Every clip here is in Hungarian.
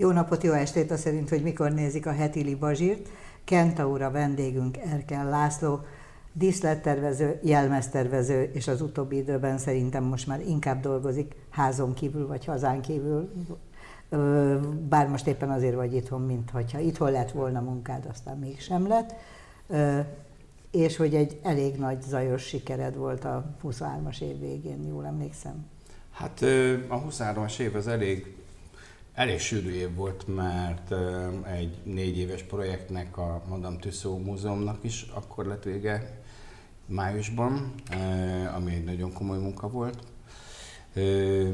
Jó napot, jó estét, azt szerint, hogy mikor nézik a heti libazsírt. Kentaura vendégünk Erkel László, díszlettervező, jelmeztervező, és az utóbbi időben szerintem most már inkább dolgozik házon kívül, vagy hazán kívül, bár most éppen azért vagy itthon, mint hogyha itthon lett volna munkád, aztán mégsem lett, és hogy egy elég nagy zajos sikered volt a 23-as év végén, jól emlékszem. Hát a 23-as év az elég, elég sűrű év volt, mert egy négy éves projektnek, a Madame Tussauds Múzeumnak is akkor lett vége májusban, ami egy nagyon komoly munka volt.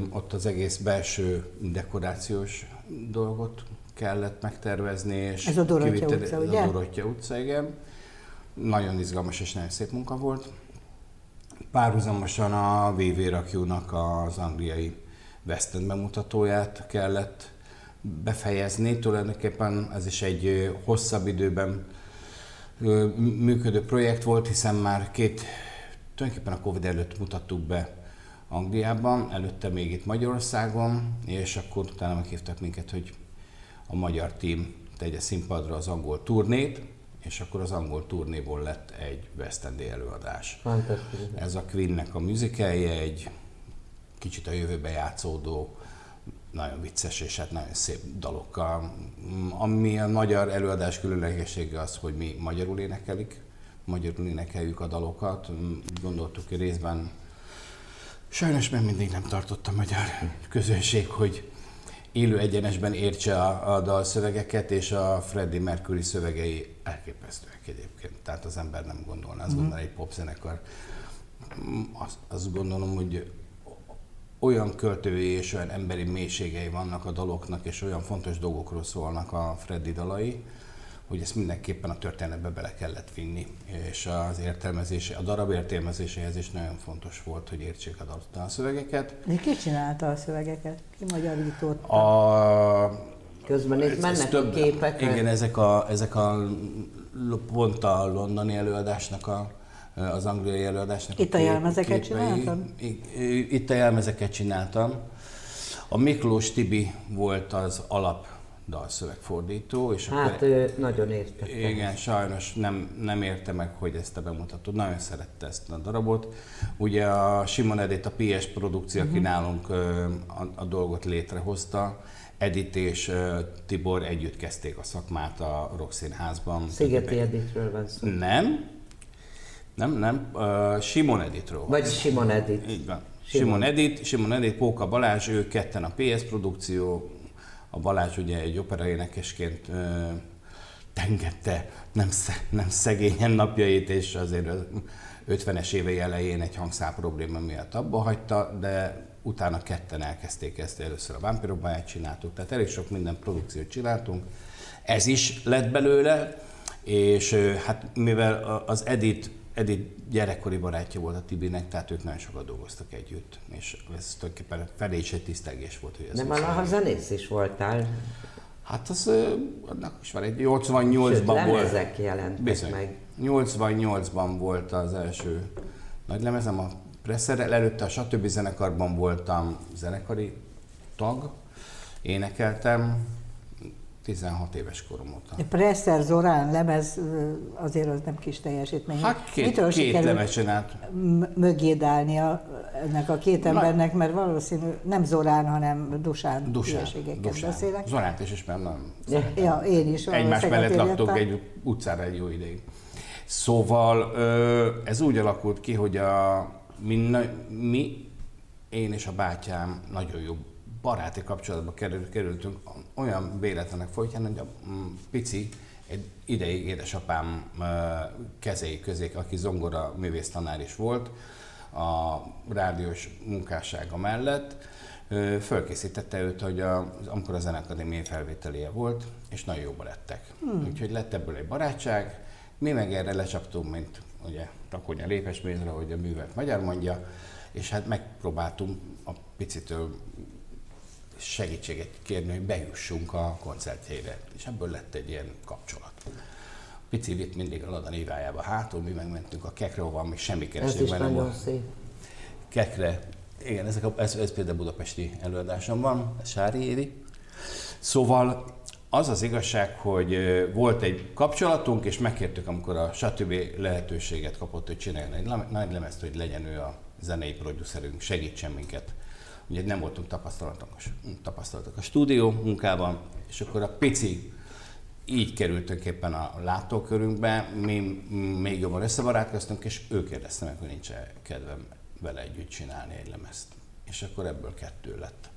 Ott az egész belső dekorációs dolgot kellett megtervezni. És Ez a Dorottya utca, ugye? A Dorottya utca, igen. Nagyon izgalmas és nagyon szép munka volt. Párhuzamosan a VV Rakjónak az angliai West End bemutatóját kellett befejezni. Tulajdonképpen ez is egy hosszabb időben működő projekt volt, hiszen már két, tulajdonképpen a Covid előtt mutattuk be Angliában, előtte még itt Magyarországon, és akkor utána meghívtak minket, hogy a magyar tím tegye színpadra az angol turnét, és akkor az angol turnéból lett egy West End előadás. Fantasztikus. Ez a Queennek a műzikelje, egy kicsit a jövőbe játszódó, nagyon vicces és hát nagyon szép dalokkal. Ami a magyar előadás különlegessége az, hogy mi magyarul énekelik, magyarul énekeljük a dalokat. Gondoltuk, hogy részben sajnos még mindig nem tartott a magyar közönség, hogy élő egyenesben értse a, a dalszövegeket, és a Freddie Mercury szövegei elképesztőek egyébként. Tehát az ember nem gondolná, azt mm. gondolná egy popzenekar. Azt, azt gondolom, hogy olyan költői és olyan emberi mélységei vannak a daloknak, és olyan fontos dolgokról szólnak a Freddy dalai, hogy ezt mindenképpen a történetbe bele kellett vinni, és az értelmezése, a darab értelmezéséhez is nagyon fontos volt, hogy értsék a, a szövegeket. De ki csinálta a szövegeket? Ki magyarította? A, Közben itt mennek több, a képek. Igen, ezek a, ezek a pont a londoni előadásnak a, az angliai előadásnak Itt a, a jelmezeket csináltam? Itt a jelmezeket csináltam. A Miklós Tibi volt az alap dalszövegfordító. És hát akkor, ő nagyon értette. Igen, sajnos nem, nem érte meg, hogy ezt a bemutatod. Nagyon szerette ezt a darabot. Ugye a Simon Edith, a PS produkció, uh-huh. aki nálunk a, a dolgot létrehozta, Edith és Tibor együtt kezdték a szakmát a Rokszínházban. Szigeti Edithről van szó. Nem, nem, nem, uh, Simon Editről. Vagy Simon Edit. Így van. Simon, Simon Edit, Simon Edit, Póka Balázs, ők ketten a PS produkció, a Balázs ugye egy operaénekesként uh, tengette nem, nem szegényen napjait, és azért 50-es évei elején egy hangszál probléma miatt abba hagyta, de utána ketten elkezdték ezt, először a Vampirok csináltuk, tehát elég sok minden produkciót csináltunk. Ez is lett belőle, és hát mivel az Edit Edith gyerekkori barátja volt a Tibinek, tehát ők nagyon sokat dolgoztak együtt, és ez tulajdonképpen felé is egy tisztelgés volt, hogy ez Nem, a zenész is voltál. Hát az, annak is van egy 88-ban volt. ezek jelentek bizony, meg. 88-ban volt az első nagy lemezem, a Presser, előtte a Stb. zenekarban voltam zenekari tag, énekeltem, 16 éves korom óta. Presser Zorán lemez azért az nem kis teljesítmény. Hát két, Mitől két lemez csinált. mögé állni a, ennek a két embernek, mert valószínű nem Zorán, hanem Dusán, Dusán, Dusán. beszélek. Zoránt is ismerem, nem. Ja, én is. Egymás mellett laktunk egy utcára egy jó ideig. Szóval ez úgy alakult ki, hogy a, mi, mi, én és a bátyám nagyon jó baráti kapcsolatba kerültünk, olyan véletlenek folytján, hogy a mm, pici egy ideig édesapám kezei közé, aki zongora művész tanár is volt, a rádiós munkássága mellett, fölkészítette őt, hogy a, amikor a Zenekadémiai felvételéje volt, és nagyon jóba lettek. Hmm. Úgyhogy lett ebből egy barátság, mi meg erre lecsaptunk, mint ugye takonya lépesmézre, hogy a művet magyar mondja, és hát megpróbáltunk a picitől segítséget kérni, hogy bejussunk a koncertjére. És ebből lett egy ilyen kapcsolat. Pici vitt mindig a Lada Nívájába hátul, mi megmentünk a Kekre, ahol még semmi kerességben nem volt. szép. Kekre, igen, ezek a, ez, ez például budapesti előadásom van, ez Sári Évi. Szóval az az igazság, hogy volt egy kapcsolatunk, és megkértük, amikor a stb. lehetőséget kapott, hogy csináljon egy nagy lemezt, hogy legyen ő a zenei producerünk, segítsen minket. Ugye nem voltunk tapasztalatok, tapasztalatok a stúdió munkában, és akkor a pici így kerültünk éppen a látókörünkbe, mi még jobban összebarátkoztunk, és ő kérdezte meg, hogy nincs -e kedvem vele együtt csinálni egy lemezt. És akkor ebből kettő lett.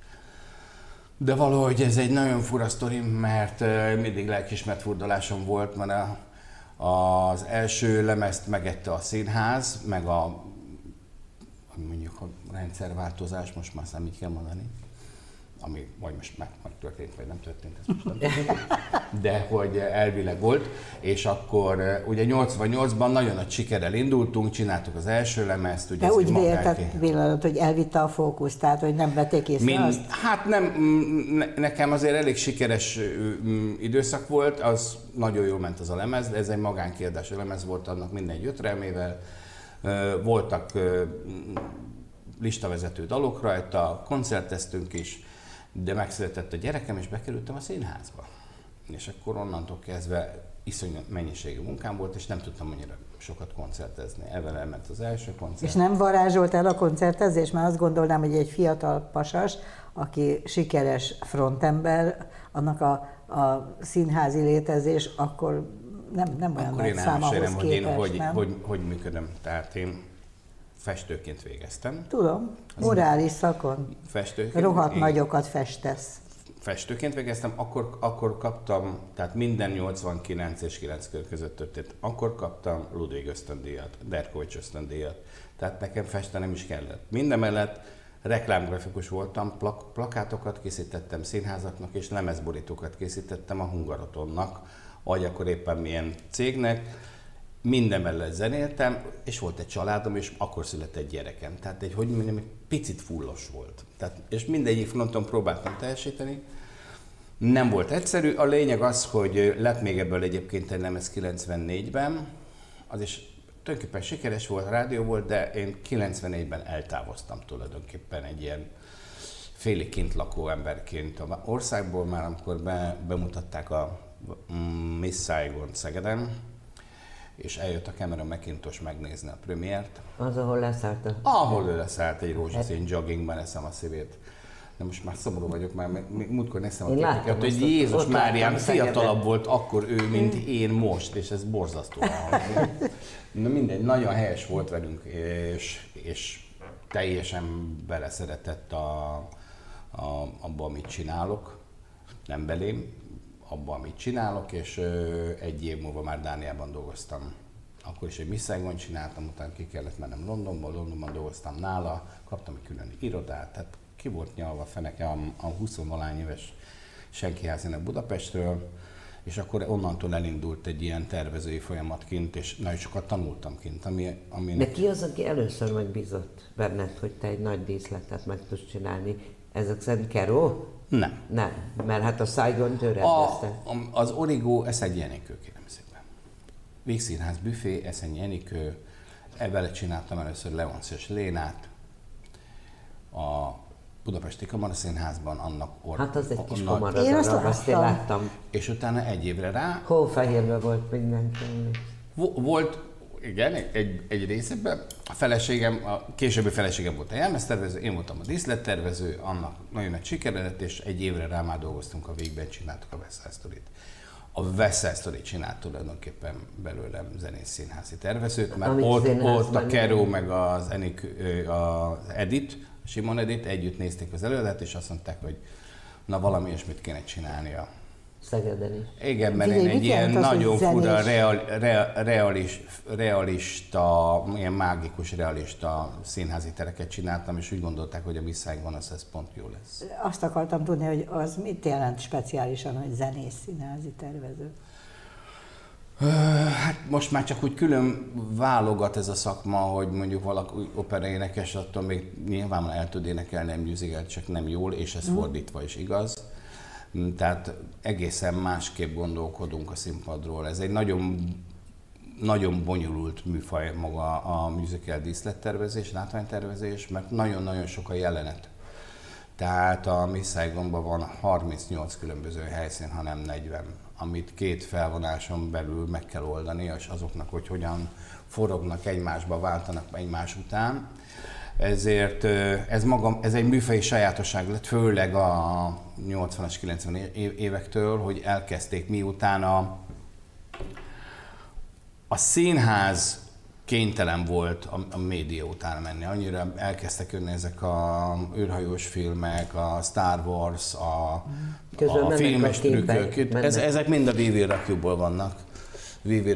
De valahogy ez egy nagyon fura sztori, mert mindig lelkismert furdalásom volt, mert a, az első lemezt megette a színház, meg a mondjuk a rendszerváltozás, most már így kell mondani, ami vagy most meg, megtörtént, vagy nem történt, ez most nem tudom. de hogy elvileg volt, és akkor ugye 88-ban nagyon nagy sikerrel indultunk, csináltuk az első lemezt. Ugye de úgy vélted pillanat, hogy elvitte a fókusz, tehát hogy nem vették észre Min, azt? Hát nem, ne, nekem azért elég sikeres időszak volt, az nagyon jól ment az a lemez, de ez egy magánkiadási lemez volt, annak minden gyötrelmével. Voltak listavezető dalok rajta, koncerteztünk is, de megszületett a gyerekem, és bekerültem a színházba. És akkor onnantól kezdve iszonyú mennyiségű munkám volt, és nem tudtam annyira sokat koncertezni. Evel elment az első koncert. És nem varázsolt el a koncertezés? Mert azt gondolnám, hogy egy fiatal pasas, aki sikeres frontember, annak a, a színházi létezés akkor nem, nem olyan akkor nagy szám ahhoz hogy én hogy, nem? Hogy, hogy, hogy működöm. Tehát én festőként végeztem. Tudom, morális szakon. Festőként. Rohadt én... nagyokat festesz. Festőként végeztem, akkor, akkor kaptam, tehát minden 89 és 9 között történt, akkor kaptam Ludwig ösztöndíjat, Derkovics ösztöndíjat. Tehát nekem festenem is kellett. Mindemellett reklámgrafikus voltam, plak- plakátokat készítettem színházaknak, és lemezborítókat készítettem a Hungarotonnak, vagy akkor éppen milyen cégnek minden mellett zenéltem, és volt egy családom, és akkor született gyerekem. Tehát egy, hogy mondjam, egy picit fullos volt. Tehát, és mindegyik fronton próbáltam teljesíteni. Nem volt egyszerű. A lényeg az, hogy lett még ebből egyébként egy lemez 94-ben, az is tulajdonképpen sikeres volt, rádió volt, de én 94-ben eltávoztam tulajdonképpen egy ilyen félig kint lakó emberként a országból, már amikor be, bemutatták a Miss Saigon Szegeden, és eljött a Cameron McIntosh megnézni a premiért. Az, ahol leszállt a... Ahol ő leszállt egy rózsaszín joggingben, eszem a szívét. De most már szomorú vagyok, már múltkor néztem a képeket, hogy Jézus Máriám fiatalabb volt akkor ő, mint én most, és ez borzasztó. Na mindegy, nagyon helyes volt velünk, és, és teljesen beleszeretett a, a, abba, amit csinálok, nem belém, abban, amit csinálok, és egy év múlva már Dániában dolgoztam. Akkor is egy Misszágon csináltam, utána ki kellett mennem Londonba, Londonban dolgoztam nála, kaptam egy külön irodát, tehát ki volt nyalva feneke a, a 20 valány éves senki házének Budapestről, és akkor onnantól elindult egy ilyen tervezői folyamat kint, és nagyon sokat tanultam kint. Ami, ami De ki az, aki először megbízott benned, hogy te egy nagy díszletet meg tudsz csinálni? Ezek szerint Keró? Nem. Nem, mert hát a Saigon rendezte. Az Origo Eszeny Enikő, kérem szépen. Vígszínház büfé, Eszeny Enikő, ebben csináltam először Leonsz és Lénát, a Budapesti Kamaraszínházban annak or- Hát az egy kis kamara, én azt, azt én láttam. És utána egy évre rá... Hófehérben volt mindenki. Volt, igen, egy, egy részében. A feleségem, a későbbi feleségem volt a jelmeztervező, én voltam a díszlettervező, annak nagyon nagy sikere lett, és egy évre rá már dolgoztunk a végben, csináltuk a Story-t. A Story csinált tulajdonképpen belőlem zenész színházi tervezőt, mert Amit ott, ott a Kero meg az, Enik, az Edit, Simon Edit együtt nézték az előadást, és azt mondták, hogy na valami ilyesmit kéne csinálnia Szegeden is. Igen, mert én egy ilyen nagyon fura, real, real, realis, realista, ilyen mágikus realista színházi tereket csináltam, és úgy gondolták, hogy a Misszágban az ez pont jó lesz. Azt akartam tudni, hogy az mit jelent speciálisan, hogy zenész színházi tervező? Hát most már csak úgy külön válogat ez a szakma, hogy mondjuk valaki operaénekes, attól még nyilván el tud énekelni egy musical, csak nem jól, és ez mm. fordítva is igaz. Mm, tehát egészen másképp gondolkodunk a színpadról. Ez egy nagyon nagyon bonyolult műfaj maga a musical díszlettervezés, látványtervezés, mert nagyon-nagyon sok a jelenet. Tehát a mi Saigonban van 38 különböző helyszín, hanem 40, amit két felvonáson belül meg kell oldani, és azoknak, hogy hogyan forognak egymásba, váltanak egymás után. Ezért ez, maga, ez egy műfai sajátosság lett, főleg a 80-as, 90 évektől, hogy elkezdték miután a, a színház kénytelen volt a, a média után menni. Annyira elkezdtek jönni ezek a űrhajós filmek, a Star Wars, a, Közben a filmes trükkök. Ez, ezek mind a VV vannak. VV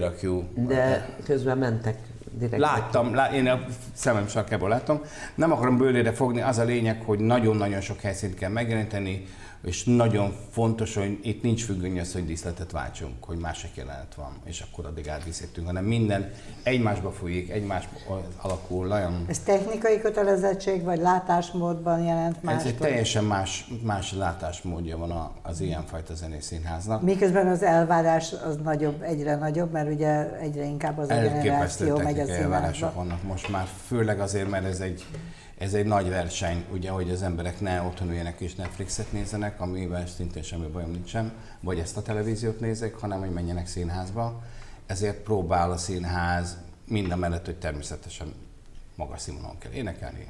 De közben mentek direkt. Láttam, lá, én a szemem sarkából láttam. Nem akarom bőlére fogni, az a lényeg, hogy nagyon-nagyon sok helyszínt kell megjeleníteni, és nagyon fontos, hogy itt nincs függöny az, hogy díszletet váltsunk, hogy másik jelenet van, és akkor addig átviszítünk, hanem minden egymásba folyik, egymás alakul, nagyon... Ez technikai kötelezettség, vagy látásmódban jelent más? Ez egy teljesen más, más látásmódja van az ilyenfajta színháznak. Miközben az elvárás az nagyobb, egyre nagyobb, mert ugye egyre inkább az a generáció megy a színházba. elvárások vannak most már, főleg azért, mert ez egy ez egy nagy verseny, ugye, hogy az emberek ne otthon üljenek és Netflixet nézzenek, amivel szintén semmi bajom nincsen, vagy ezt a televíziót nézzék, hanem hogy menjenek színházba. Ezért próbál a színház minden mellett, hogy természetesen magas színvonalon kell énekelni,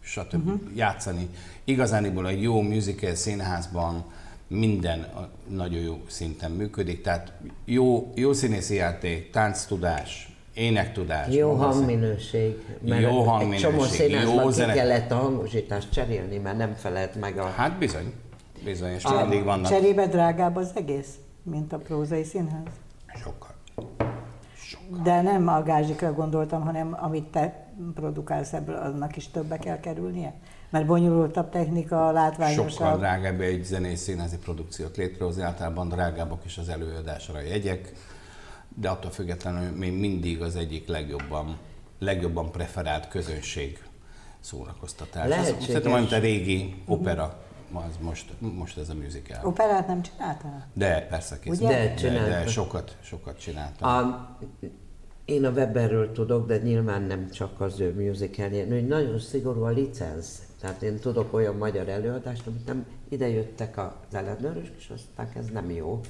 stb. Uh-huh. játszani. Igazániból egy jó musical színházban minden nagyon jó szinten működik, tehát jó, jó színészi játék, tánctudás, énektudás. Jó hangminőség. Mert jó hangminőség, egy csomó színházban ki kellett a hangosítást cserélni, mert nem felelt meg a... Hát bizony, bizony, és a, mindig vannak. Cserébe drágább az egész, mint a prózai színház? Sokkal. Sokkal. De nem a gázsikra gondoltam, hanem amit te produkálsz ebből, annak is többe kell kerülnie? Mert bonyolultabb technika, látványosabb. Sokkal drágább egy zenész színházi produkciót létrehozni, általában drágábbak is az előadásra jegyek de attól függetlenül még mindig az egyik legjobban, legjobban preferált közönség szórakoztatás. Lehetséges. Szerintem olyan, a régi opera, az most, most ez a musical. Operát nem csináltál? De, persze készült. De, de, de sokat, sokat csináltam. A, én a Weberről tudok, de nyilván nem csak az ő musicaljén, hogy nagyon szigorú a licensz. Tehát én tudok olyan magyar előadást, amit nem ide jöttek a ellenőrök, és aztán ez nem jó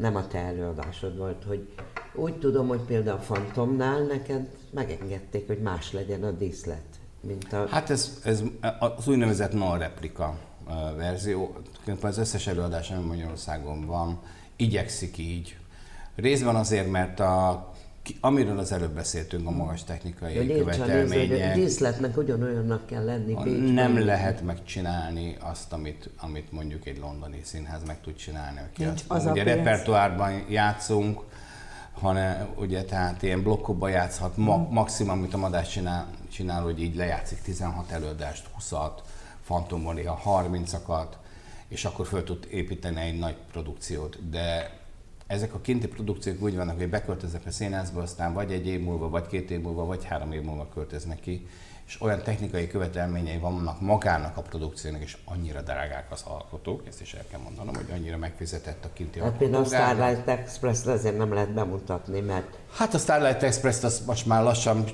nem a te előadásod volt, hogy úgy tudom, hogy például a Fantomnál neked megengedték, hogy más legyen a díszlet, mint a... Hát ez, ez az úgynevezett non-replika verzió, az összes előadás, ami Magyarországon van, igyekszik így. Részben azért, mert a amiről az előbb beszéltünk, a magas technikai ja, követelmények. A díszletnek ugyanolyannak kell lenni. Bécsben. Nem lehet megcsinálni azt, amit, amit mondjuk egy londoni színház meg tud csinálni. Aki Nincs azt, az ugye repertoárban játszunk, hanem ugye tehát ilyen blokkokban játszhat, ma, hmm. maximum, amit a Madás csinál, csinál, hogy így lejátszik 16 előadást, 20-at, Fantombolia 30-akat, és akkor föl tud építeni egy nagy produkciót, de ezek a kinti produkciók úgy vannak, hogy beköltöznek a színházba, aztán vagy egy év múlva, vagy két év múlva, vagy három év múlva költöznek ki, és olyan technikai követelményei vannak magának a produkciónak, és annyira drágák az alkotók, ezt is el kell mondanom, hogy annyira megfizetett a kinti hát Például a Starlight express azért nem lehet bemutatni, mert... Hát a Starlight Express-t azt most már lassan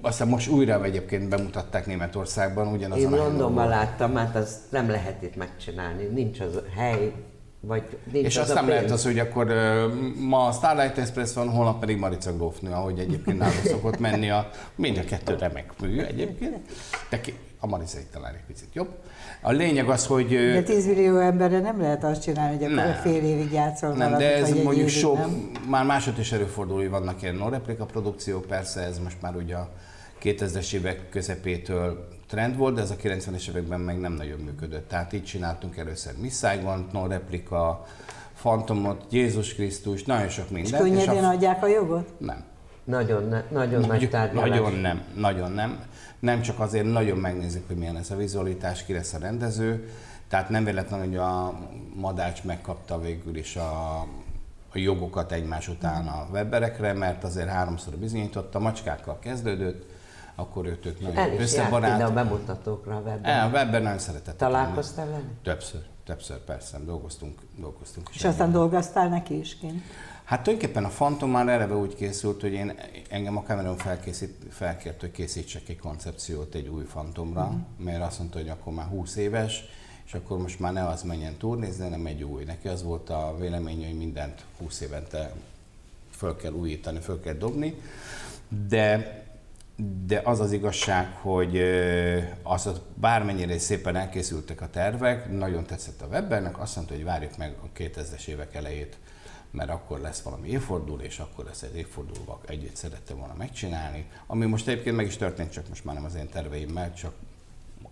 aztán most újra egyébként bemutatták Németországban ugyanaz Én Londonban láttam, hát azt nem lehet itt megcsinálni, nincs az hely, vagy és az azt nem lehet az, hogy akkor ma Starlight Express van, holnap pedig Marica Grófnő, ahogy egyébként nálunk szokott menni. A, mind a kettő remek mű egyébként. De ki, a Marica itt talán egy picit jobb. A lényeg az, hogy... De 10 millió emberre nem lehet azt csinálni, hogy akkor fél évig játszol Nem, valamit, de ez mondjuk évig, sok, nem? már másod is előfordul, vannak ilyen non-replika produkciók, persze ez most már ugye a 2000-es évek közepétől trend volt, de ez a 90-es években meg nem nagyon működött. Tehát így csináltunk először Miss Saigon, No Replika, Fantomot, Jézus Krisztus, nagyon sok minden. És könnyedén és a... adják a jogot? Nem. Nagyon, ne, nagyon, nagy tárgyalás. Nagyon nem, nagyon nem. Nem csak azért nagyon megnézik, hogy milyen ez a vizualitás, ki lesz a rendező. Tehát nem véletlen, hogy a Madács megkapta végül is a, a jogokat egymás után a webberekre, mert azért háromszor bizonyította, macskákkal kezdődött, akkor ők, ők nagyon El is összebarát. a bemutatókra a webben. El, a webben nagyon szeretett. Találkoztál vele? Többször. többször persze, dolgoztunk, dolgoztunk. És aztán dolgoztál neki is kint? Hát tulajdonképpen a Phantom már eleve úgy készült, hogy én, engem a Cameron felkészít, felkért, hogy készítsek egy koncepciót egy új Phantomra, mm. mert azt mondta, hogy akkor már 20 éves, és akkor most már ne az menjen turnézni, hanem egy új. Neki az volt a vélemény, hogy mindent 20 évente föl kell újítani, föl kell dobni, de de az az igazság, hogy az, hogy bármennyire szépen elkészültek a tervek, nagyon tetszett a Webbernek, azt mondta, hogy várjuk meg a 2000-es évek elejét, mert akkor lesz valami évforduló, és akkor lesz egy évfordulóval együtt szerettem volna megcsinálni. Ami most egyébként meg is történt, csak most már nem az én terveimmel, csak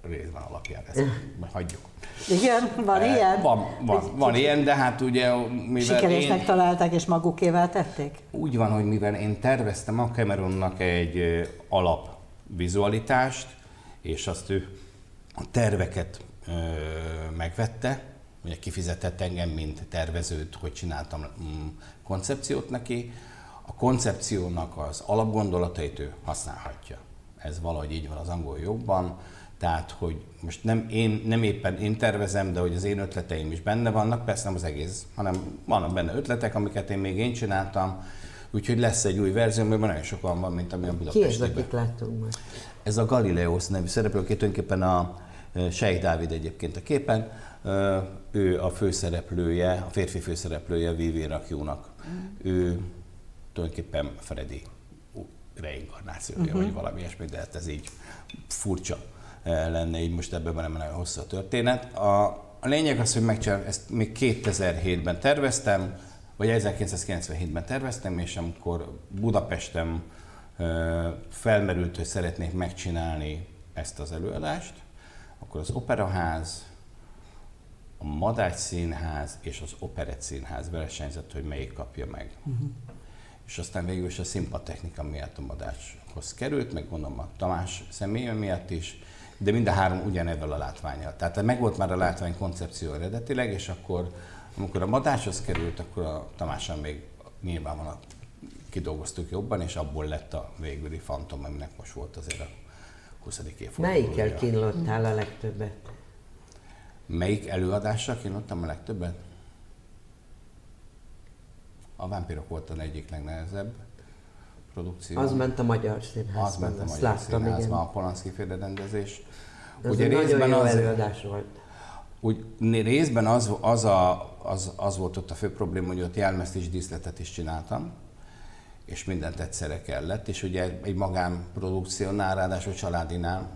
részben alapján ezt hagyjuk. Igen, van eh, ilyen? Van, van, van ilyen, de hát ugye mivel Sikeresnek én, találták és magukével tették? Úgy van, hogy mivel én terveztem a Cameronnak egy alap vizualitást, és azt ő a terveket ö, megvette, ugye kifizetett engem, mint tervezőt, hogy csináltam mm, koncepciót neki, a koncepciónak az alapgondolatait ő használhatja. Ez valahogy így van az angol jogban, tehát, hogy most nem, én, nem éppen én tervezem, de hogy az én ötleteim is benne vannak, persze nem az egész, hanem vannak benne ötletek, amiket én még én csináltam, úgyhogy lesz egy új verzió, amiben nagyon sokan van, mint ami a Budapestben. Ki ez, akit láttunk? Ez a Galileos nevű szereplő, aki tulajdonképpen a Sheikh Dávid egyébként a képen, ő a főszereplője, a férfi főszereplője Vivi Rakjónak. Mm. Ő tulajdonképpen Freddy reinkarnációja, uh-huh. vagy valami ilyesmi, de hát ez így furcsa lenne, így most ebben nem nagyon hosszú a történet. A, a lényeg az, hogy megcsinálom, ezt még 2007-ben terveztem, vagy 1997-ben terveztem, és amikor Budapesten felmerült, hogy szeretnék megcsinálni ezt az előadást, akkor az Operaház, a Madács Színház és az Operett Színház versenyzett, hogy melyik kapja meg. Uh-huh. És aztán végül is a színpadtechnika miatt a Madácshoz került, meg gondolom a Tamás személye miatt is, de mind a három ugyanebben a látványjal. Tehát megvolt már a látvány koncepció eredetileg, és akkor, amikor a Madácshoz került, akkor a Tamással még nyilvánvalóan kidolgoztuk jobban, és abból lett a végüli Fantom, aminek most volt azért a 20. évfordulója. Melyikkel kínlottál a legtöbbet? Melyik előadással kínlottam a legtöbbet? A Vámpirok volt a egyik legnehezebb produkció. Az ment a Magyar Színházban. Az ment a Magyar láttam, Színházban, igen. a Polanszki féle rendezés. Ez Ugye részben nagyon jó az, előadás volt. Úgy részben az, az, a, az, az volt ott a fő probléma, hogy ott jelmezt és díszletet is csináltam, és mindent egyszerre kellett, és ugye egy magánprodukciónál, ráadásul családinál,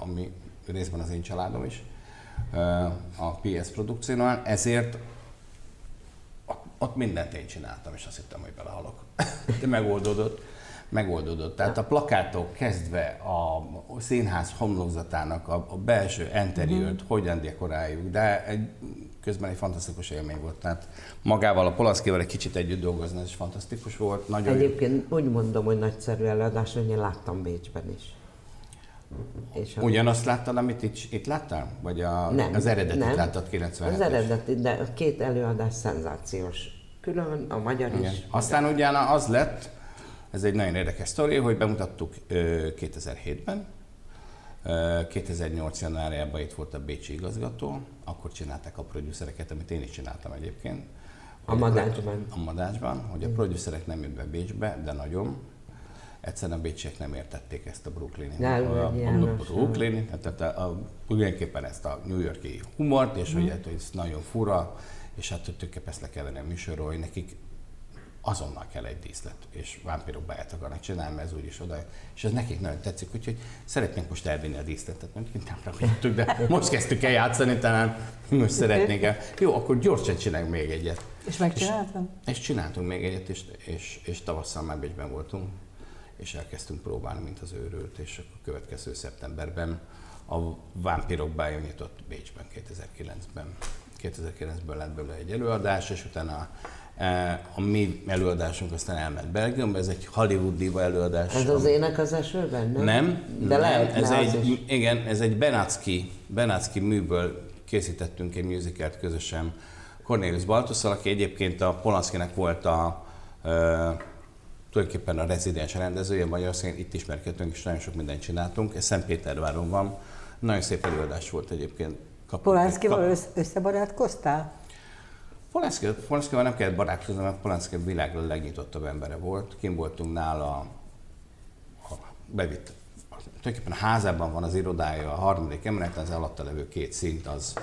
ami részben az én családom is, a PS produkciónál, ezért ott mindent én csináltam, és azt hittem, hogy belehalok. De megoldódott. Megoldódott. Tehát a plakátok kezdve a színház homlokzatának a, a belső interiőrt, uh-huh. hogyan dekoráljuk, de egy, közben egy fantasztikus élmény volt. Tehát magával a Polaszkival egy kicsit együtt dolgozni, ez is fantasztikus volt. Nagyon Egyébként úgy mondom, hogy nagyszerű előadás, hogy én láttam Bécsben is. És Ugyanazt láttad, amit itt, itt láttál? Vagy a, nem, az eredetit nem. láttad 97 Az eredeti, de a két előadás szenzációs. Külön a magyar Igen. is. Aztán ugyan az lett, ez egy nagyon érdekes sztori, hogy bemutattuk 2007-ben, 2008. januárjában itt volt a Bécsi igazgató, akkor csinálták a producereket, amit én is csináltam egyébként. A Madácsban. A Madácsban, hogy a producerek nem jött be Bécsbe, de nagyon, egyszerűen a bécsiek nem értették ezt a brooklyni, a, a, a Brooklyn, tehát a, a, tulajdonképpen ezt a New Yorki humort, és mm. hogy, hogy ez nagyon fura, és hát tulajdonképpen ezt le kellene műsorról, hogy nekik azonnal kell egy díszlet, és vámpirok beját akarnak csinálni, mert ez úgyis oda, és ez nekik nagyon tetszik, úgyhogy szeretnénk most elvinni a díszletet, mert nem rakjuk, de most kezdtük el játszani, talán most szeretnénk el. Jó, akkor gyorsan csinálunk még egyet. És megcsináltam? És, és csináltunk még egyet, és, és, és tavasszal már Bécsben voltunk és elkezdtünk próbálni, mint az őrült, és a következő szeptemberben a Vámpirok bája nyitott Bécsben 2009-ben. 2009-ben lett belőle egy előadás, és utána e, a mi előadásunk aztán elment Belgiumba, ez egy Hollywood diva előadás. Ez az ének az esőben, nem? Nem, De nem, lehet, ez egy, is. igen, ez egy Benacki, Benacki műből készítettünk egy musicalt közösen Cornelius Baltusszal, aki egyébként a Polanszkinek volt a, a tulajdonképpen a rezidens rendezője Magyarországon, itt ismerkedtünk, és nagyon sok mindent csináltunk. Ez Szentpéterváron van. Nagyon szép előadás volt egyébként. Polánszkival össz, összebarátkoztál? Polanszkival nem kellett barátkozni, mert Polanszki a világ legnyitottabb embere volt. Kim voltunk nála, a, bevitt, tulajdonképpen a házában van az irodája, a harmadik emeleten, az alatta levő két szint az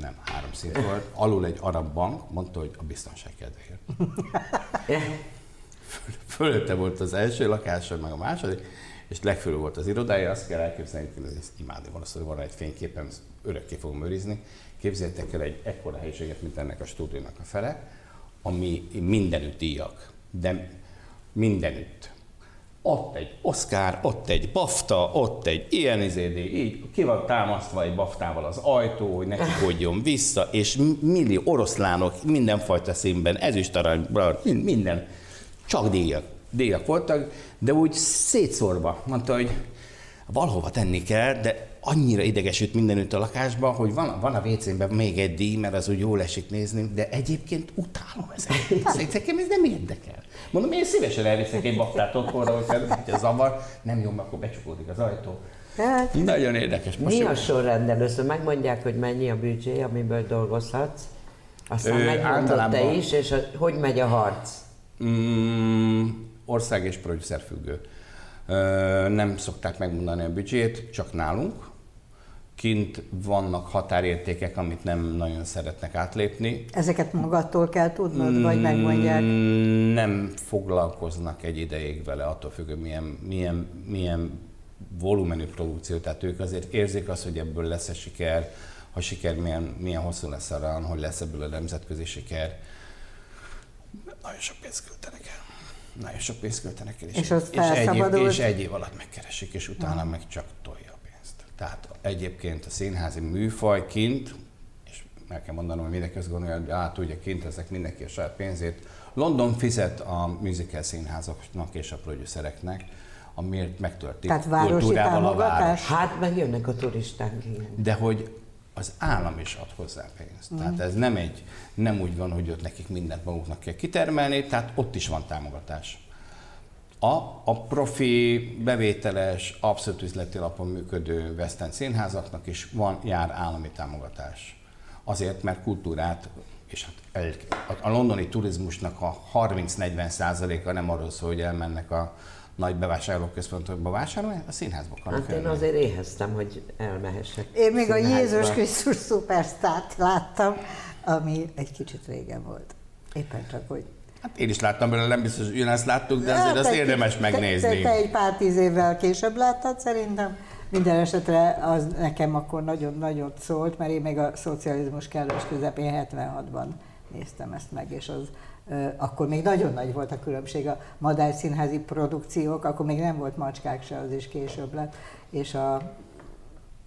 nem, három szint volt. Alul egy arab bank, mondta, hogy a biztonság kedvéért. Fölötte volt az első lakása, meg a második, és legfölül volt az irodája, azt kell elképzelni, hogy ezt imádni valószínűleg van egy fényképem, örökké fogom őrizni. Képzeljétek el egy ekkora helyiséget, mint ennek a stúdiónak a fele, ami mindenütt díjak, de mindenütt. Ott egy Oscar, ott egy BAFTA, ott egy ilyen izédi, így ki van támasztva egy baftával az ajtó, hogy ne kodjon vissza, és millió oroszlánok mindenfajta színben, ezüst arany, minden, csak díjak. Díjak voltak, de úgy szétszórva. Mondta, hogy valahova tenni kell, de annyira idegesült mindenütt a lakásba, hogy van, van a WC-ben még egy díj, mert az úgy jól esik nézni, de egyébként utálom ezeket. Nekem ez nem érdekel. Mondom, én szívesen elviszek egy baktát otthonra, hogy a zavar, nem jó, akkor becsukódik az ajtó. Hát, Nagyon érdekes. Most mi a sorrend először? Megmondják, hogy mennyi a büdzsé, amiből dolgozhatsz. Aztán Ö, megmondod te is, és a, hogy megy a harc? Mm, ország és producer függő. Nem szokták megmondani a büdzsét, csak nálunk kint vannak határértékek, amit nem nagyon szeretnek átlépni. Ezeket magadtól kell tudnod, vagy megmondják? Mm, nem foglalkoznak egy ideig vele, attól függ, milyen, milyen, milyen volumenű produkció, tehát ők azért érzik azt, hogy ebből lesz a siker, ha siker, milyen, milyen hosszú lesz a run, hogy lesz ebből a nemzetközi siker. Nagyon sok pénzt költenek el. Nagyon sok pénzt költenek el, és, és, és, egy, év, és egy év alatt megkeresik, és utána meg csak tolja. Tehát egyébként a színházi műfaj kint, és meg kell mondanom, hogy mindenki azt gondolja, hogy át ugye kint ezek mindenki a saját pénzét. London fizet a musical színházaknak és a producereknek, amiért megtörtént Tehát városi a város. Hát meg jönnek a turisták. De hogy az állam is ad hozzá pénzt. Mm. Tehát ez nem egy, nem úgy van, hogy ott nekik mindent maguknak kell kitermelni, tehát ott is van támogatás. A, a profi, bevételes, abszolút üzleti alapon működő West End színházaknak is van, jár állami támogatás. Azért, mert kultúrát, és hát a londoni turizmusnak a 30-40 százaléka nem arról szól, hogy elmennek a nagy bevásárlóközpontokba vásárolni, a színházba Hát én azért éheztem, hogy elmehessek. Én még a Jézus Krisztus szupersztárt láttam, ami egy kicsit régen volt. Éppen csak, hogy Hát én is láttam belőle, nem biztos, hogy ezt láttuk, de azért azt érdemes megnézni. Te, te, te egy pár tíz évvel később láttad szerintem. Minden esetre az nekem akkor nagyon-nagyon szólt, mert én még a szocializmus kellős közepén 76-ban néztem ezt meg, és az akkor még nagyon nagy volt a különbség a Madály színházi produkciók, akkor még nem volt macskák se, az is később lett, és a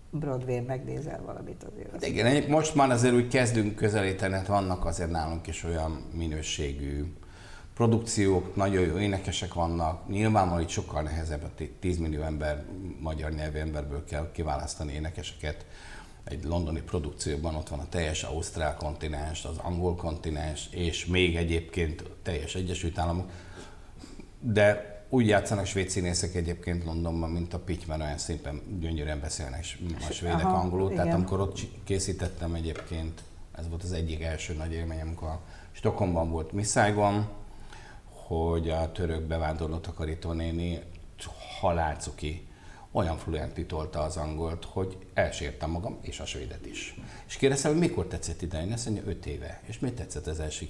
Broadway megnézel valamit azért. Az igen, most már azért úgy kezdünk közelíteni, hát vannak azért nálunk is olyan minőségű produkciók, nagyon jó énekesek vannak. Nyilvánvalóan itt sokkal nehezebb a 10 millió ember, magyar nyelvű emberből kell kiválasztani énekeseket. Egy londoni produkcióban ott van a teljes ausztrál kontinens, az angol kontinens, és még egyébként teljes Egyesült Államok. De úgy játszanak svéd színészek egyébként Londonban, mint a Pitman, olyan szépen gyönyörűen beszélnek a svédek Aha, angolul. Igen. Tehát amikor ott készítettem egyébként, ez volt az egyik első nagy élményem, amikor a Stockholmban volt Miss Saigon, hogy a török bevándorló takarítónéni halálcuki olyan fluent tolta az angolt, hogy elsértem magam, és a svédet is. És kérdeztem, hogy mikor tetszett ide? Én azt mondja, öt éve. És mit tetszett az első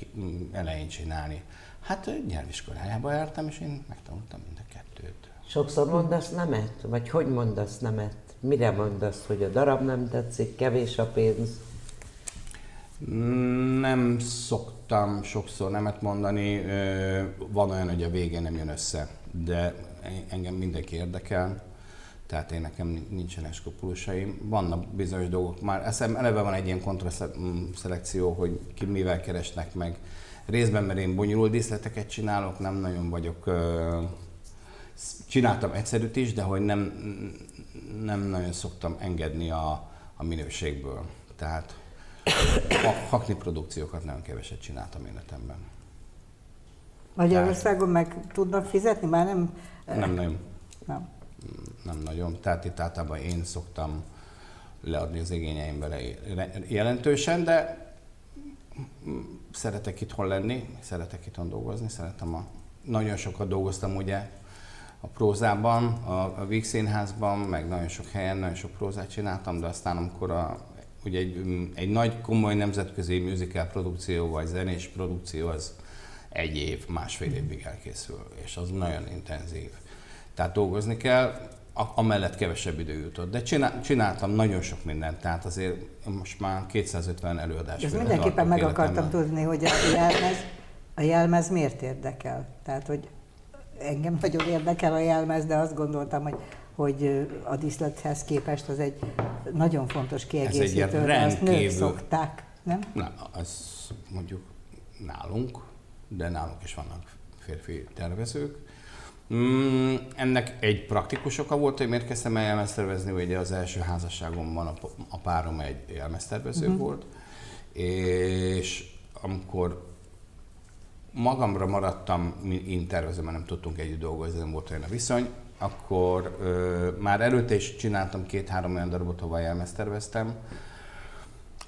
elején csinálni? Hát nyelviskolájába jártam, és én megtanultam mind a kettőt. Sokszor mondasz nemet? Vagy hogy mondasz nemet? Mire mondasz, hogy a darab nem tetszik, kevés a pénz? Nem szoktam sokszor nemet mondani, van olyan, hogy a végén nem jön össze, de engem mindenki érdekel, tehát én nekem nincsen eskopulusaim. Vannak bizonyos dolgok, már eszem eleve van egy ilyen kontraszelekció, hogy ki mivel keresnek meg. Részben, mert én bonyolult díszleteket csinálok, nem nagyon vagyok, csináltam egyszerűt is, de hogy nem, nem nagyon szoktam engedni a, a minőségből. Tehát hakni produkciókat nagyon keveset csináltam életemben. Magyarországon meg tudnak fizetni? Már nem... Nem nagyon. Nem. Nem nagyon. Tehát itt általában én szoktam leadni az igényeimbe jelentősen, de szeretek itthon lenni, szeretek itthon dolgozni, szeretem a... Nagyon sokat dolgoztam ugye a prózában, a, a Víg Színházban, meg nagyon sok helyen, nagyon sok prózát csináltam, de aztán amikor a, ugye egy, egy nagy, komoly nemzetközi musical produkció, vagy zenés produkció, az egy év, másfél évig elkészül, és az nagyon intenzív. Tehát dolgozni kell, amellett kevesebb idő jutott. De csinál, csináltam nagyon sok mindent, tehát azért most már 250 előadás. Ez mindenképpen meg akartam tudni, hogy a jelmez, a jelmez miért érdekel. Tehát, hogy engem nagyon érdekel a jelmez, de azt gondoltam, hogy hogy a diszlethez képest az egy nagyon fontos kiegészítő, Ez egy azt nők szokták, nem? Na, az mondjuk nálunk, de nálunk is vannak férfi tervezők. Mm, ennek egy praktikus oka volt, hogy miért kezdtem el jelmeztervezni, ugye az első házasságomban a, a párom egy jelmeztervező uh-huh. volt, és amikor magamra maradtam, én tervezem, mert nem tudtunk együtt dolgozni, nem volt olyan a viszony, akkor ö, már előtte is csináltam két-három olyan darabot, ahol jelmezterveztem,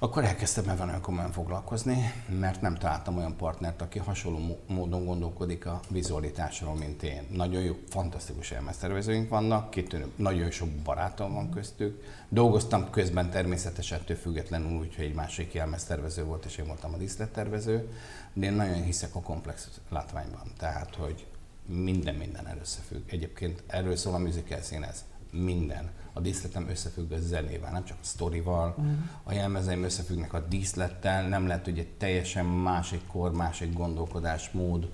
akkor elkezdtem ebben olyan komolyan foglalkozni, mert nem találtam olyan partnert, aki hasonló módon gondolkodik a vizualitásról, mint én. Nagyon jó, fantasztikus elmeztervezőink vannak, kitűnő, nagyon sok barátom van köztük. Dolgoztam közben természetesen ettől függetlenül úgy, hogy egy másik elmeztervező volt, és én voltam a díszlettervező, de én nagyon hiszek a komplex látványban. Tehát, hogy minden minden összefügg. Egyébként erről szól a musical színez. Minden a díszletem összefügg a zenével, nem csak a sztorival, uh-huh. a jelmezeim összefüggnek a díszlettel, nem lehet, hogy egy teljesen másik kor, másik gondolkodásmód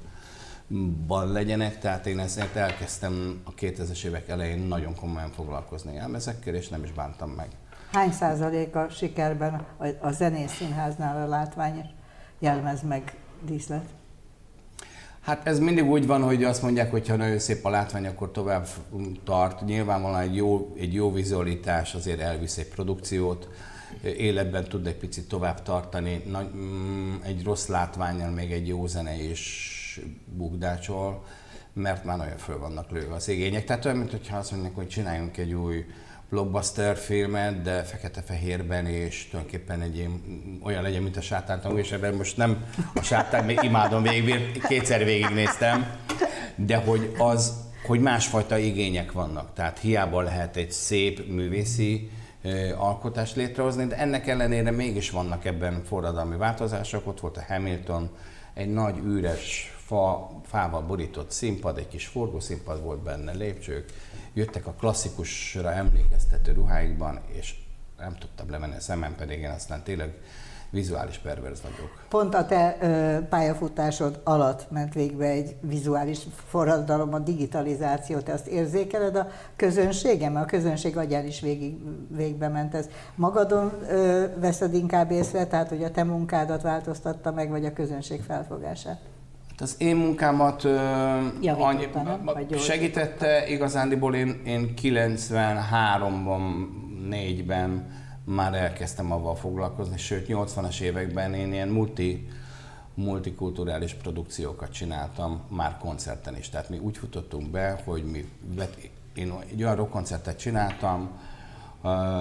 legyenek, tehát én ezért elkezdtem a 2000-es évek elején nagyon komolyan foglalkozni jelmezekkel, és nem is bántam meg. Hány százalék a sikerben a zenész színháznál a látvány jelmez meg díszlet? Hát ez mindig úgy van, hogy azt mondják, hogy ha nagyon szép a látvány, akkor tovább tart. Nyilvánvalóan egy jó, egy jó vizualitás azért elvisz egy produkciót, életben tud egy picit tovább tartani. Nagy, mm, egy rossz látványjal még egy jó zene is bukdácsol, mert már nagyon föl vannak lőve az igények. Tehát olyan, mintha azt mondják, hogy csináljunk egy új blockbuster filmet, de fekete-fehérben, és tulajdonképpen egy ilyen, olyan legyen, mint a sátán és ebben most nem a sátán, még imádom végig, kétszer végignéztem, de hogy az, hogy másfajta igények vannak. Tehát hiába lehet egy szép művészi alkotást létrehozni, de ennek ellenére mégis vannak ebben forradalmi változások. Ott volt a Hamilton, egy nagy üres fa, fával borított színpad, egy kis forgószínpad volt benne, lépcsők, jöttek a klasszikusra emlékeztető ruháikban, és nem tudtam lemenni a szemem, pedig én aztán tényleg vizuális perverz vagyok. Pont a te ö, pályafutásod alatt ment végbe egy vizuális forradalom, a digitalizáció. Te azt érzékeled a közönségem? A közönség agyán is végig, végbe ment ez. Magadon ö, veszed inkább észre, tehát hogy a te munkádat változtatta meg, vagy a közönség felfogását? Az én munkámat annyi, segítette, igazándiból én, én 93-ban, 4-ben már elkezdtem avval foglalkozni, sőt 80-as években én ilyen multi, multikulturális produkciókat csináltam már koncerten is. Tehát mi úgy futottunk be, hogy mi én egy olyan rockkoncertet csináltam,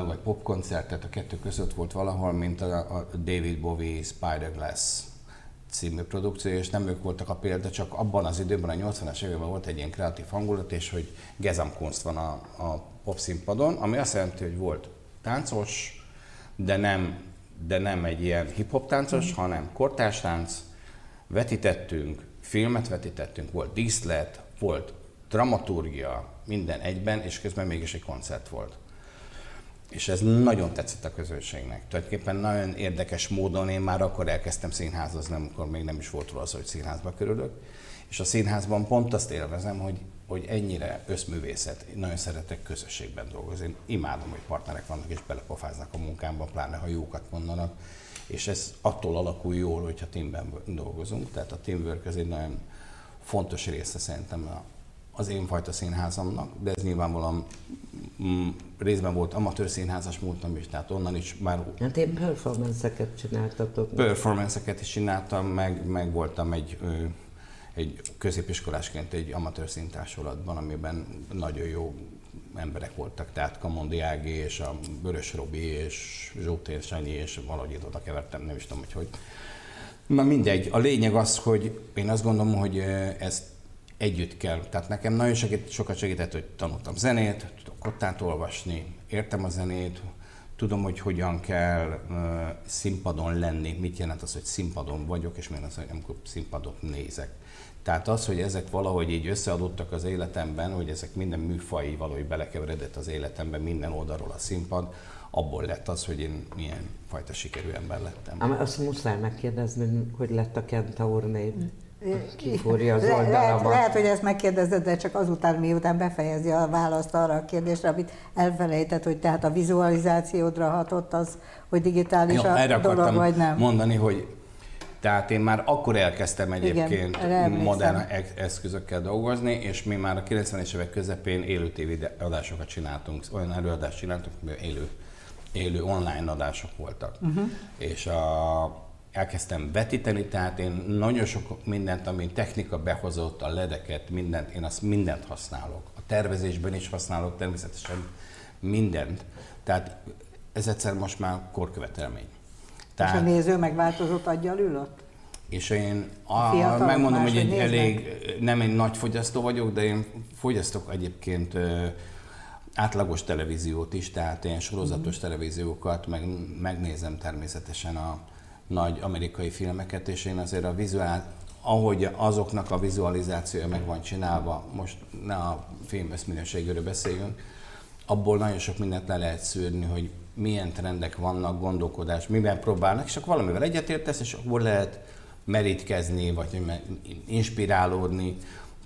vagy popkoncertet, a kettő között volt valahol, mint a David Bowie Spider-Glass című produkció, és nem ők voltak a példa, csak abban az időben, a 80-as években volt egy ilyen kreatív hangulat, és hogy Gesamkunst van a, a pop színpadon, ami azt jelenti, hogy volt táncos, de nem, de nem egy ilyen hip-hop táncos, mm. hanem kortárs tánc, vetítettünk, filmet vetítettünk, volt díszlet, volt dramaturgia, minden egyben, és közben mégis egy koncert volt. És ez nagyon tetszett a közönségnek. Tulajdonképpen nagyon érdekes módon én már akkor elkezdtem színházozni, amikor még nem is volt róla az, hogy színházba körülök. És a színházban pont azt élvezem, hogy, hogy ennyire összművészet. Nagyon szeretek közösségben dolgozni. Én imádom, hogy partnerek vannak és belepofáznak a munkámba, pláne ha jókat mondanak. És ez attól alakul jól, hogyha teamben dolgozunk. Tehát a teamwork ez egy nagyon fontos része szerintem az én fajta színházamnak, de ez nyilvánvalóan mm, részben volt amatőr színházas múltam is, tehát onnan is már... Hát én performance-eket csináltatok. Performance-eket is csináltam, meg, meg voltam egy, egy középiskolásként egy amatőr színtársulatban, amiben nagyon jó emberek voltak, tehát Kamondi Ági és a Vörös Robi és Zsótér Sanyi és valahogy itt oda kevertem, nem is tudom, hogy hogy. Na mindegy, a lényeg az, hogy én azt gondolom, hogy ezt együtt kell. Tehát nekem nagyon segít, sokat segített, hogy tanultam zenét, tudok kottát olvasni, értem a zenét, tudom, hogy hogyan kell uh, színpadon lenni, mit jelent az, hogy színpadon vagyok, és milyen az, hogy amikor színpadot nézek. Tehát az, hogy ezek valahogy így összeadottak az életemben, hogy ezek minden műfai valahogy belekeveredett az életemben, minden oldalról a színpad, abból lett az, hogy én milyen fajta sikerű ember lettem. Ám azt muszáj megkérdezni, hogy lett a Kentaur név. Kifúrja az oldalamat. Lehet, lehet, hogy ezt megkérdezed, de csak azután, miután befejezi a választ arra a kérdésre, amit elfelejtett, hogy tehát a vizualizációdra hatott az, hogy digitális Jó, a dolog, vagy nem. mondani, hogy tehát én már akkor elkezdtem egyébként Igen, modern eszközökkel dolgozni, és mi már a 90-es évek közepén élő adásokat csináltunk, olyan előadást csináltunk, élő, élő online adások voltak. Uh-huh. És a, elkezdtem vetíteni, tehát én nagyon sok mindent, ami technika behozott, a ledeket, mindent, én azt mindent használok. A tervezésben is használok természetesen mindent. Tehát ez egyszer most már korkövetelmény. Tehát, és a néző megváltozott aggyal ülött? És én a, a megmondom, hogy egy elég, nem egy nagy fogyasztó vagyok, de én fogyasztok egyébként ö, átlagos televíziót is, tehát én sorozatos mm. televíziókat, meg megnézem természetesen a nagy amerikai filmeket, és én azért a vizuál, ahogy azoknak a vizualizációja meg van csinálva, most ne a film minőségéről beszéljünk, abból nagyon sok mindent le lehet szűrni, hogy milyen trendek vannak, gondolkodás, miben próbálnak, és akkor valamivel egyetértesz, és akkor lehet merítkezni, vagy inspirálódni,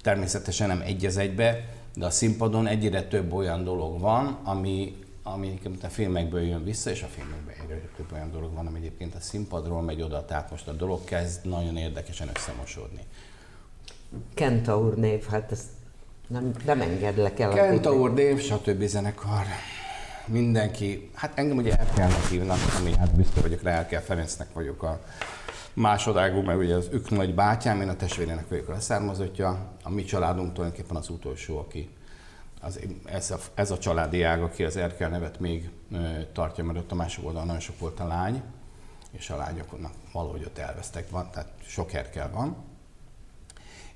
természetesen nem egy az egybe, de a színpadon egyre több olyan dolog van, ami, ami a filmekből jön vissza, és a filmekben egyre több olyan dolog van, ami egyébként a színpadról megy oda, tehát most a dolog kezd nagyon érdekesen összemosódni. Kentaur név, hát ezt nem, nem engedlek el. Kentaur név, stb. zenekar. Mindenki, hát engem ugye kell hívnak, ami hát biztos vagyok rá, el kell Ferencnek vagyok a másodágú, mert ugye az ők nagy bátyám, én a testvérének vagyok a leszármazottja. A mi családunk tulajdonképpen az utolsó, aki az, ez, a, ez a családi ág, aki az Erkel nevet még tartja, mert ott a másik oldalon nagyon sok volt a lány, és a lányoknak valahogy ott elvesztek, van, tehát sok Erkel van.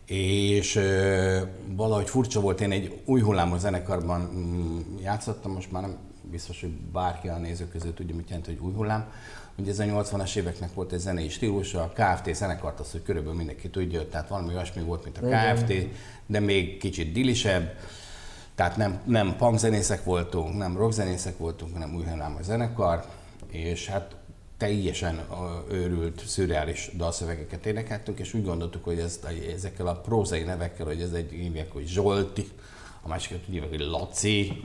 És ö, valahogy furcsa volt, én egy új hullámos zenekarban mm, játszottam, most már nem biztos, hogy bárki a nézők között tudja, mit jelent, hogy új hullám. Ugye ez a 80-as éveknek volt egy zenei stílusa, a KFT zenekart azt, hogy körülbelül mindenki tudja, tehát valami olyasmi volt, mint a KFT, de még kicsit dilisebb. Tehát nem, nem punkzenészek voltunk, nem rockzenészek voltunk, hanem új a zenekar, és hát teljesen őrült, szürreális dalszövegeket énekeltünk, és úgy gondoltuk, hogy ezt, ezekkel a prózai nevekkel, hogy ez egy hívják, hogy Zsolti, a úgy hívják, hogy Laci,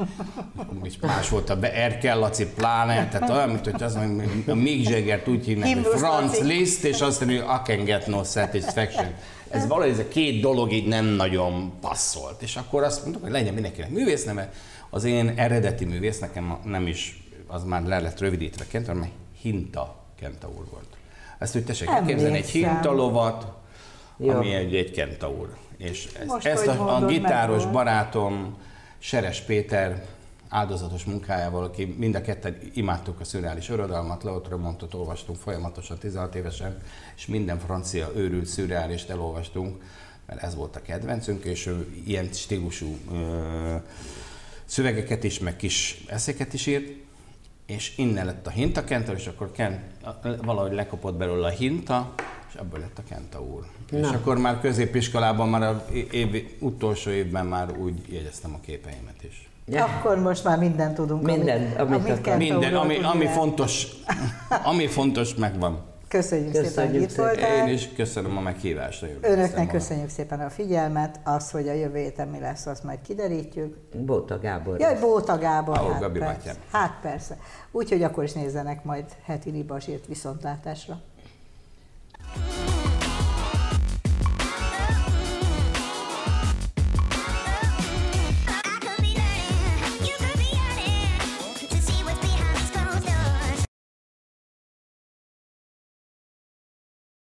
és más volt a Erkel Laci pláne, tehát olyan, mint hogy az, hogy a Mick Jagger úgy hívnak, hogy Franz Liszt, és azt mondja, hogy I can get no satisfaction. Ez valahogy ez a két dolog így nem nagyon passzolt. És akkor azt mondtuk, hogy legyen mindenkinek művészneve. Az én eredeti művész, nekem nem is, az már le lett rövidítve Kenta, mert Hinta Kenta úr volt. Ezt úgy tessék elképzelni, egy hintalovat, ami egy, egy kentaur. És ezt, ezt a, a gitáros meg, barátom, Seres Péter áldozatos munkájával, aki mind a ketten imádtuk a szürreális örodalmat, Leotromontot olvastunk folyamatosan 16 évesen, és minden francia őrült szürreálist elolvastunk, mert ez volt a kedvencünk, és ő ilyen stílusú ö, szövegeket is, meg kis eszéket is írt, és innen lett a hinta Kentor, és akkor Kent, valahogy lekopott belőle a hinta, és ebből lett a Kenta úr. Na. És akkor már középiskolában, már az év, utolsó évben már úgy jegyeztem a képeimet is. Ja. Akkor most már mindent tudunk. Minden, amit, amit, amit Minden, ami, ami, fontos, ami fontos, megvan. Köszönjük, köszönjük szépen, hogy itt voltál. Én is köszönöm a meghívást. Önöknek köszönjük szépen a figyelmet. Az, hogy a jövő héten mi lesz, azt majd kiderítjük. Bóta Gábor. Jaj, Bóta Gábor. hát, Gabi persze. hát persze. Úgyhogy akkor is nézzenek majd heti libasírt viszontlátásra. Bye.